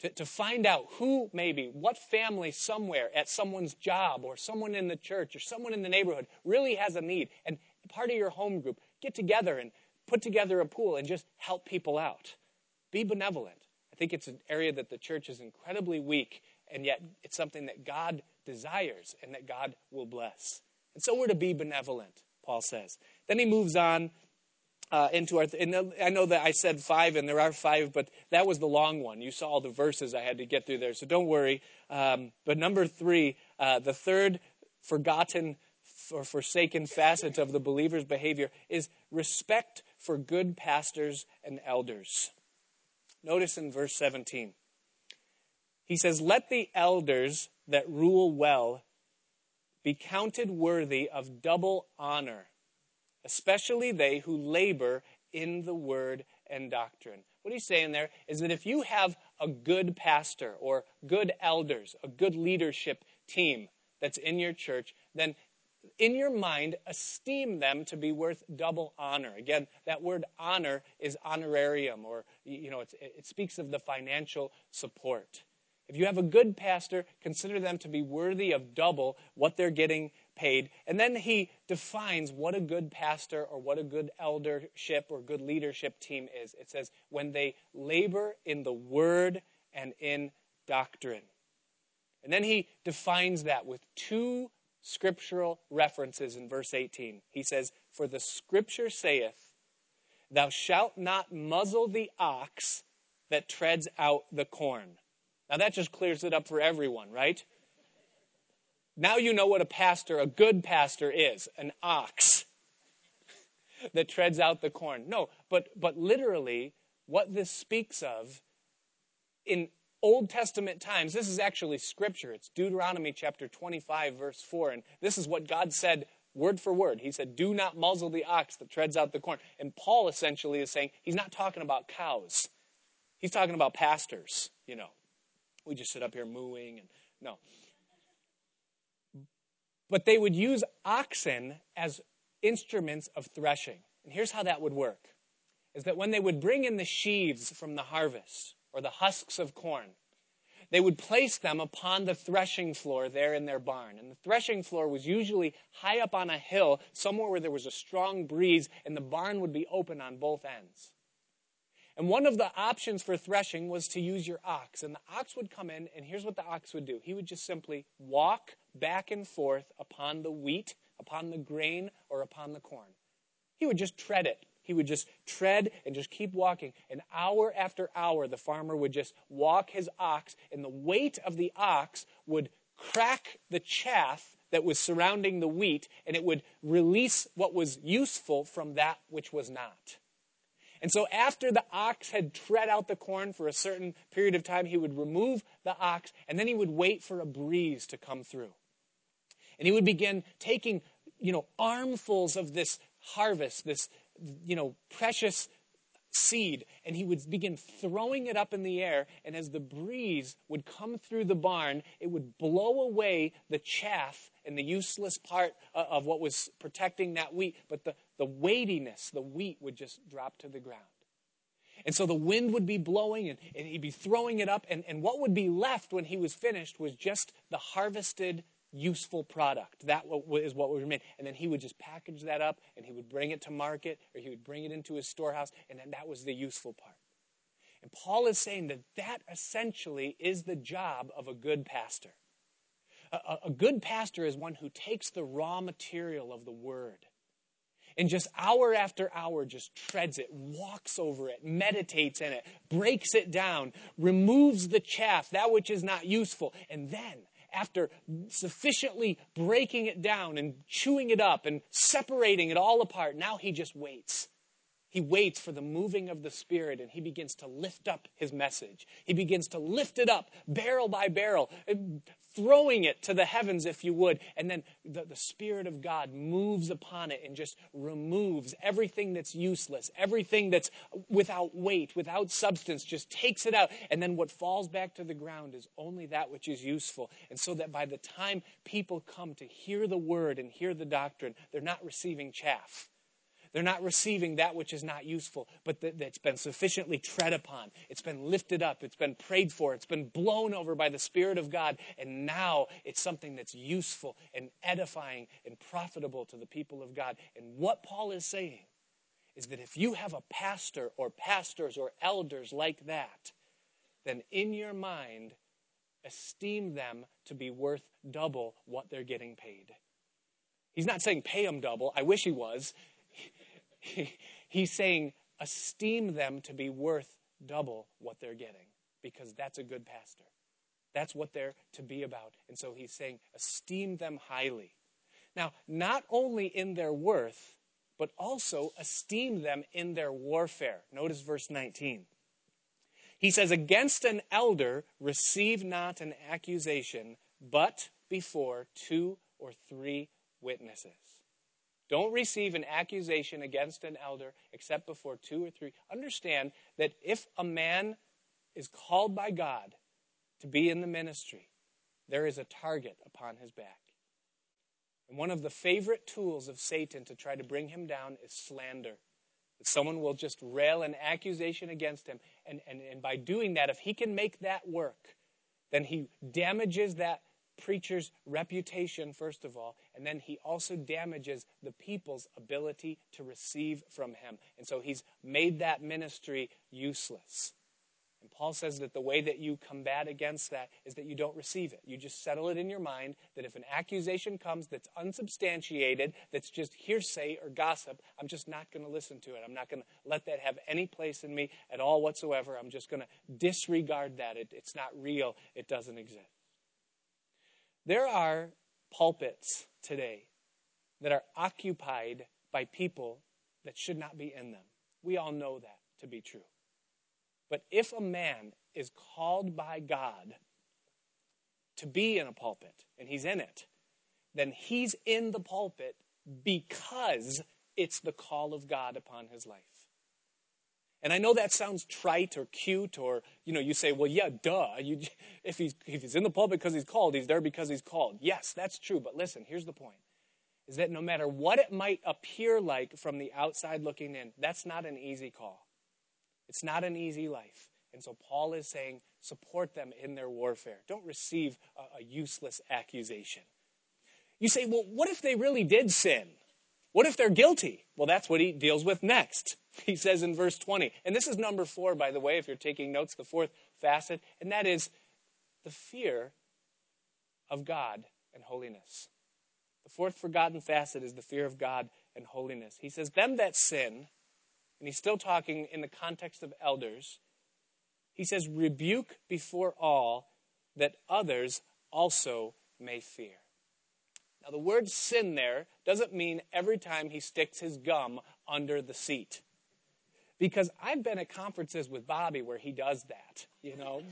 To, to find out who, maybe, what family somewhere at someone's job or someone in the church or someone in the neighborhood really has a need. And part of your home group, get together and put together a pool and just help people out. Be benevolent. I think it's an area that the church is incredibly weak, and yet it's something that God desires and that God will bless. And so we're to be benevolent, Paul says. Then he moves on uh, into our. Th- and I know that I said five, and there are five, but that was the long one. You saw all the verses I had to get through there, so don't worry. Um, but number three, uh, the third forgotten or forsaken facet of the believer's behavior is respect for good pastors and elders. Notice in verse 17. He says, Let the elders that rule well be counted worthy of double honor, especially they who labor in the word and doctrine. What he's saying there is that if you have a good pastor or good elders, a good leadership team that's in your church, then in your mind, esteem them to be worth double honor. Again, that word honor is honorarium, or, you know, it speaks of the financial support. If you have a good pastor, consider them to be worthy of double what they're getting paid. And then he defines what a good pastor or what a good eldership or good leadership team is. It says, when they labor in the word and in doctrine. And then he defines that with two scriptural references in verse 18. He says, For the scripture saith, Thou shalt not muzzle the ox that treads out the corn. Now that just clears it up for everyone, right? Now you know what a pastor, a good pastor is an ox that treads out the corn. No, but, but literally, what this speaks of in Old Testament times, this is actually scripture. It's Deuteronomy chapter 25, verse 4. And this is what God said word for word. He said, Do not muzzle the ox that treads out the corn. And Paul essentially is saying he's not talking about cows, he's talking about pastors, you know. We just sit up here mooing and no. But they would use oxen as instruments of threshing. And here's how that would work is that when they would bring in the sheaves from the harvest or the husks of corn, they would place them upon the threshing floor there in their barn. And the threshing floor was usually high up on a hill, somewhere where there was a strong breeze, and the barn would be open on both ends. And one of the options for threshing was to use your ox. And the ox would come in, and here's what the ox would do he would just simply walk back and forth upon the wheat, upon the grain, or upon the corn. He would just tread it. He would just tread and just keep walking. And hour after hour, the farmer would just walk his ox, and the weight of the ox would crack the chaff that was surrounding the wheat, and it would release what was useful from that which was not. And so, after the ox had tread out the corn for a certain period of time, he would remove the ox, and then he would wait for a breeze to come through. And he would begin taking, you know, armfuls of this harvest, this, you know, precious seed, and he would begin throwing it up in the air. And as the breeze would come through the barn, it would blow away the chaff and the useless part of what was protecting that wheat. But the, the weightiness, the wheat would just drop to the ground. And so the wind would be blowing and, and he'd be throwing it up. And, and what would be left when he was finished was just the harvested useful product. That is what would remain. And then he would just package that up and he would bring it to market or he would bring it into his storehouse. And then that was the useful part. And Paul is saying that that essentially is the job of a good pastor. A, a good pastor is one who takes the raw material of the word and just hour after hour just treads it, walks over it, meditates in it, breaks it down, removes the chaff, that which is not useful, and then after sufficiently breaking it down and chewing it up and separating it all apart, now he just waits. He waits for the moving of the Spirit and he begins to lift up his message. He begins to lift it up barrel by barrel, eh, throwing it to the heavens, if you would. And then the, the Spirit of God moves upon it and just removes everything that's useless, everything that's without weight, without substance, just takes it out. And then what falls back to the ground is only that which is useful. And so that by the time people come to hear the word and hear the doctrine, they're not receiving chaff they're not receiving that which is not useful, but that, that's been sufficiently tread upon. It's been lifted up. It's been prayed for. It's been blown over by the Spirit of God. And now it's something that's useful and edifying and profitable to the people of God. And what Paul is saying is that if you have a pastor or pastors or elders like that, then in your mind, esteem them to be worth double what they're getting paid. He's not saying pay them double. I wish he was. He's saying, esteem them to be worth double what they're getting because that's a good pastor. That's what they're to be about. And so he's saying, esteem them highly. Now, not only in their worth, but also esteem them in their warfare. Notice verse 19. He says, Against an elder receive not an accusation, but before two or three witnesses. Don't receive an accusation against an elder except before two or three. Understand that if a man is called by God to be in the ministry, there is a target upon his back. And one of the favorite tools of Satan to try to bring him down is slander. That someone will just rail an accusation against him. And, and, and by doing that, if he can make that work, then he damages that preacher's reputation, first of all, and then he also damages the people's ability to receive from him. And so he's made that ministry useless. And Paul says that the way that you combat against that is that you don't receive it. You just settle it in your mind that if an accusation comes that's unsubstantiated, that's just hearsay or gossip, I'm just not going to listen to it. I'm not going to let that have any place in me at all whatsoever. I'm just going to disregard that. It, it's not real, it doesn't exist. There are pulpits today that are occupied by people that should not be in them. We all know that to be true. But if a man is called by God to be in a pulpit and he's in it, then he's in the pulpit because it's the call of God upon his life. And I know that sounds trite or cute, or you know, you say, "Well, yeah, duh." You, if he's if he's in the pulpit because he's called, he's there because he's called. Yes, that's true. But listen, here's the point: is that no matter what it might appear like from the outside looking in, that's not an easy call. It's not an easy life. And so Paul is saying, support them in their warfare. Don't receive a, a useless accusation. You say, well, what if they really did sin? What if they're guilty? Well, that's what he deals with next. He says in verse 20, and this is number four, by the way, if you're taking notes, the fourth facet, and that is the fear of God and holiness. The fourth forgotten facet is the fear of God and holiness. He says, Them that sin, and he's still talking in the context of elders, he says, rebuke before all that others also may fear. Now, the word sin there doesn't mean every time he sticks his gum under the seat. Because I've been at conferences with Bobby where he does that, you know.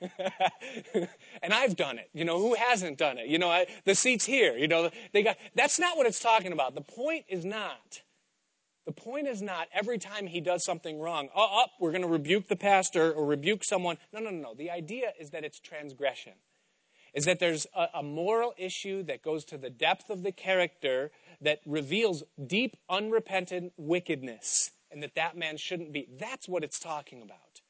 and I've done it. You know, who hasn't done it? You know, I, the seat's here. You know, they got. That's not what it's talking about. The point is not the point is not every time he does something wrong, oh, oh we're going to rebuke the pastor or rebuke someone. No, no, no, no. The idea is that it's transgression. Is that there's a, a moral issue that goes to the depth of the character that reveals deep, unrepentant wickedness, and that that man shouldn't be. That's what it's talking about.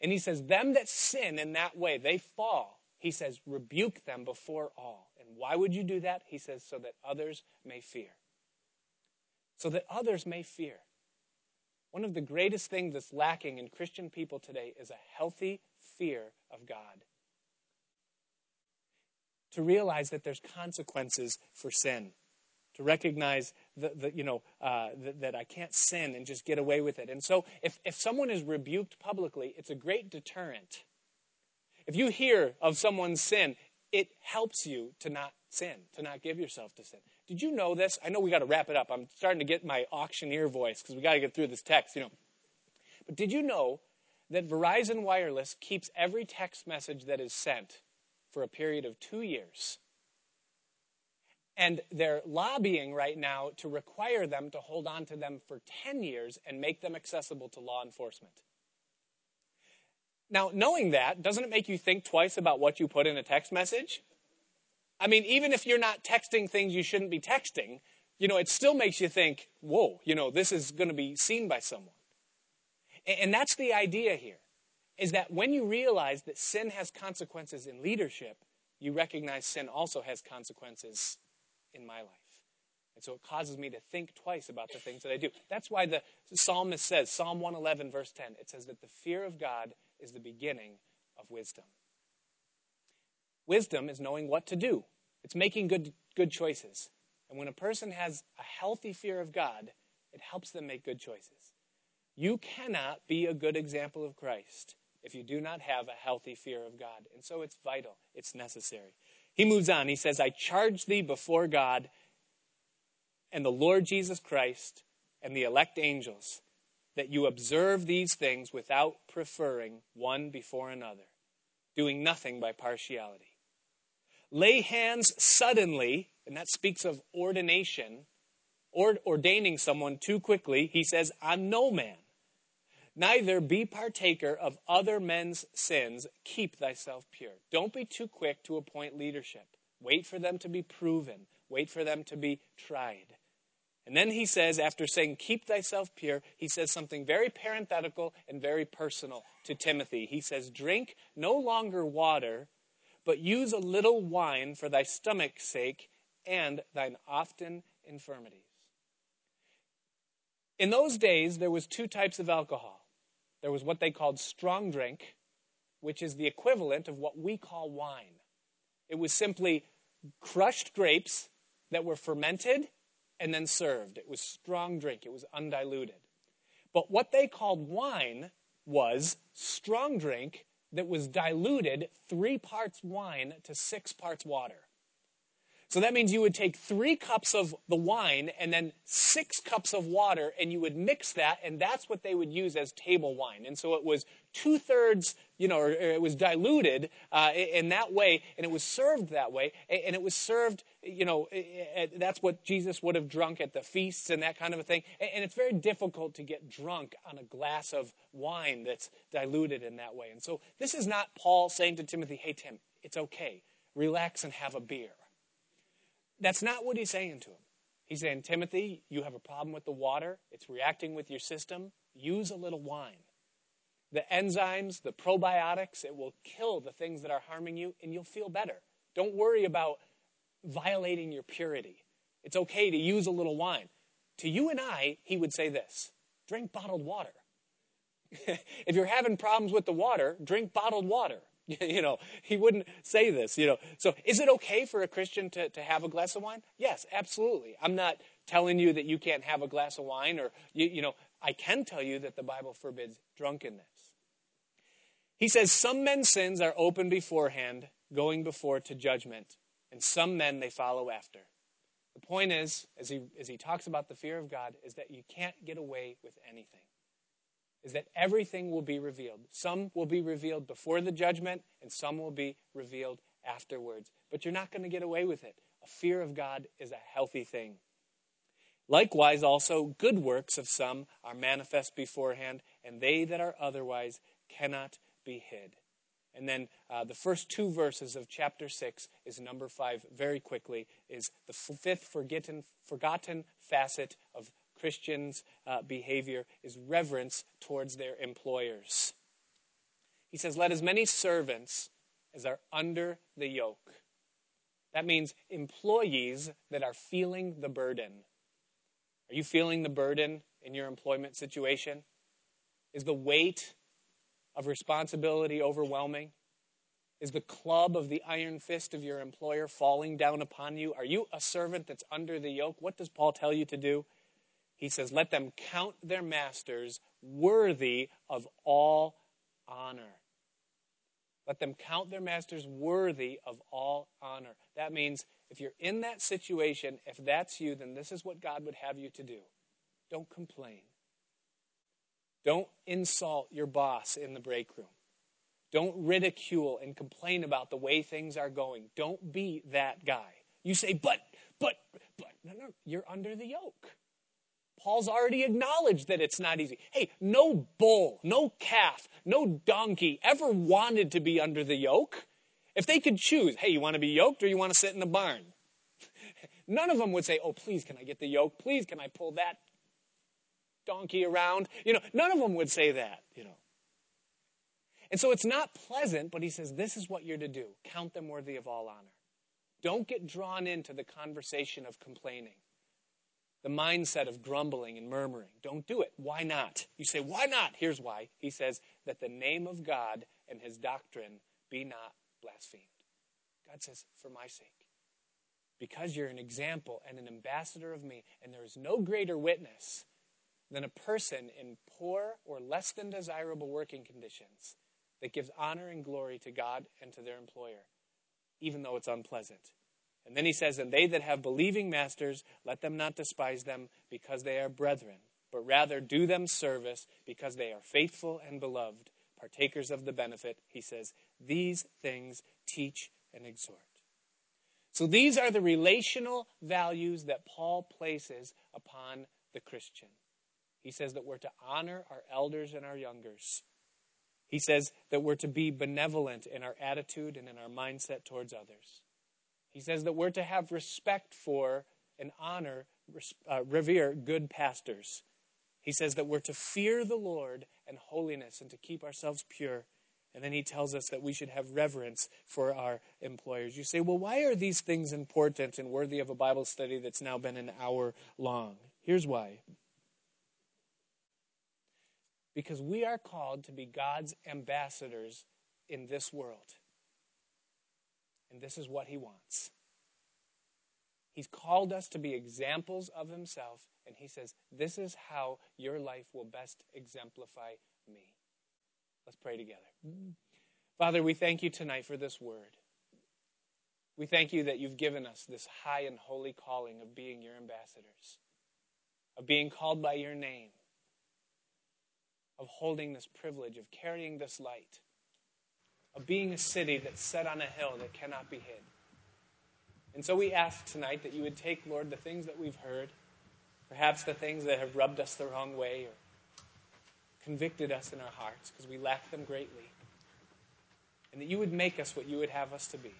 And he says, Them that sin in that way, they fall. He says, Rebuke them before all. And why would you do that? He says, So that others may fear so that others may fear. One of the greatest things that's lacking in Christian people today is a healthy fear of God. To realize that there's consequences for sin. To recognize that, you know, uh, that, that I can't sin and just get away with it. And so if, if someone is rebuked publicly, it's a great deterrent. If you hear of someone's sin, it helps you to not sin, to not give yourself to sin. Did you know this? I know we got to wrap it up. I'm starting to get my auctioneer voice because we got to get through this text, you know. But did you know that Verizon Wireless keeps every text message that is sent for a period of two years? And they're lobbying right now to require them to hold on to them for 10 years and make them accessible to law enforcement. Now, knowing that, doesn't it make you think twice about what you put in a text message? I mean, even if you're not texting things you shouldn't be texting, you know, it still makes you think, whoa, you know, this is going to be seen by someone. And that's the idea here, is that when you realize that sin has consequences in leadership, you recognize sin also has consequences in my life. And so it causes me to think twice about the things that I do. That's why the psalmist says, Psalm 111, verse 10, it says that the fear of God is the beginning of wisdom. Wisdom is knowing what to do. It's making good, good choices. And when a person has a healthy fear of God, it helps them make good choices. You cannot be a good example of Christ if you do not have a healthy fear of God. And so it's vital, it's necessary. He moves on. He says, I charge thee before God and the Lord Jesus Christ and the elect angels that you observe these things without preferring one before another, doing nothing by partiality lay hands suddenly, and that speaks of ordination, or ordaining someone too quickly, he says, on no man. Neither be partaker of other men's sins, keep thyself pure. Don't be too quick to appoint leadership. Wait for them to be proven, wait for them to be tried. And then he says, after saying, Keep thyself pure, he says something very parenthetical and very personal to Timothy. He says, Drink no longer water but use a little wine for thy stomach's sake and thine often infirmities. In those days, there was two types of alcohol there was what they called strong drink, which is the equivalent of what we call wine. It was simply crushed grapes that were fermented and then served. It was strong drink, it was undiluted. But what they called wine was strong drink that was diluted three parts wine to six parts water. So that means you would take three cups of the wine and then six cups of water, and you would mix that, and that's what they would use as table wine. And so it was two thirds, you know, or, it was diluted uh, in that way, and it was served that way, and it was served, you know, that's what Jesus would have drunk at the feasts and that kind of a thing. And it's very difficult to get drunk on a glass of wine that's diluted in that way. And so this is not Paul saying to Timothy, hey, Tim, it's okay. Relax and have a beer. That's not what he's saying to him. He's saying, Timothy, you have a problem with the water, it's reacting with your system. Use a little wine. The enzymes, the probiotics, it will kill the things that are harming you, and you'll feel better. Don't worry about violating your purity. It's okay to use a little wine. To you and I, he would say this drink bottled water. if you're having problems with the water, drink bottled water. you know, he wouldn't say this, you know. So is it okay for a Christian to, to have a glass of wine? Yes, absolutely. I'm not telling you that you can't have a glass of wine or, you, you know, I can tell you that the Bible forbids drunkenness. He says, Some men's sins are open beforehand, going before to judgment, and some men they follow after. The point is, as he, as he talks about the fear of God, is that you can't get away with anything is that everything will be revealed. Some will be revealed before the judgment, and some will be revealed afterwards. But you're not going to get away with it. A fear of God is a healthy thing. Likewise, also, good works of some are manifest beforehand, and they that are otherwise cannot be hid. And then uh, the first two verses of chapter 6 is number 5, very quickly, is the fifth forgotten, forgotten facet of Christians' uh, behavior is reverence towards their employers. He says, Let as many servants as are under the yoke. That means employees that are feeling the burden. Are you feeling the burden in your employment situation? Is the weight of responsibility overwhelming? Is the club of the iron fist of your employer falling down upon you? Are you a servant that's under the yoke? What does Paul tell you to do? He says, Let them count their masters worthy of all honor. Let them count their masters worthy of all honor. That means if you're in that situation, if that's you, then this is what God would have you to do. Don't complain. Don't insult your boss in the break room. Don't ridicule and complain about the way things are going. Don't be that guy. You say, but, but, but. No, no, you're under the yoke. Paul's already acknowledged that it's not easy. Hey, no bull, no calf, no donkey ever wanted to be under the yoke. If they could choose, hey, you want to be yoked or you want to sit in the barn? None of them would say, oh, please, can I get the yoke? Please, can I pull that donkey around? You know, none of them would say that, you know. And so it's not pleasant, but he says, this is what you're to do. Count them worthy of all honor. Don't get drawn into the conversation of complaining the mindset of grumbling and murmuring. Don't do it. Why not? You say, why not? Here's why. He says, that the name of God and his doctrine be not blasphemed. God says, for my sake. Because you're an example and an ambassador of me, and there is no greater witness than a person in poor or less than desirable working conditions that gives honor and glory to God and to their employer, even though it's unpleasant. And then he says, And they that have believing masters, let them not despise them because they are brethren, but rather do them service because they are faithful and beloved, partakers of the benefit. He says, These things teach and exhort. So these are the relational values that Paul places upon the Christian. He says that we're to honor our elders and our youngers. He says that we're to be benevolent in our attitude and in our mindset towards others. He says that we're to have respect for and honor, uh, revere good pastors. He says that we're to fear the Lord and holiness and to keep ourselves pure. And then he tells us that we should have reverence for our employers. You say, well, why are these things important and worthy of a Bible study that's now been an hour long? Here's why. Because we are called to be God's ambassadors in this world. And this is what He wants. He's called us to be examples of Himself, and He says, This is how your life will best exemplify me. Let's pray together. Father, we thank you tonight for this word. We thank you that you've given us this high and holy calling of being your ambassadors, of being called by your name, of holding this privilege, of carrying this light, of being a city that's set on a hill that cannot be hid. And so we ask tonight that you would take, Lord, the things that we've heard, perhaps the things that have rubbed us the wrong way or convicted us in our hearts because we lack them greatly, and that you would make us what you would have us to be.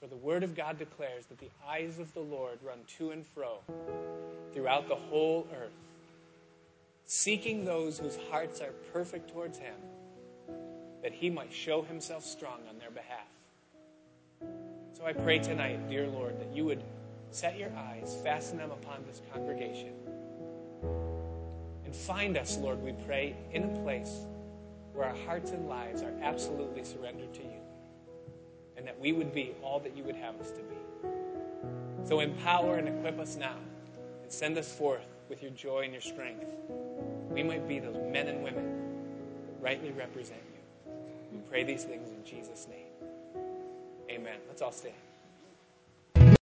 For the Word of God declares that the eyes of the Lord run to and fro throughout the whole earth, seeking those whose hearts are perfect towards Him, that He might show Himself strong on their behalf. So I pray tonight, dear Lord, that you would set your eyes, fasten them upon this congregation, and find us, Lord, we pray, in a place where our hearts and lives are absolutely surrendered to you and that we would be all that you would have us to be. So empower and equip us now and send us forth with your joy and your strength. We might be those men and women rightly represent. We pray these things in Jesus' name. Amen. Let's all stand.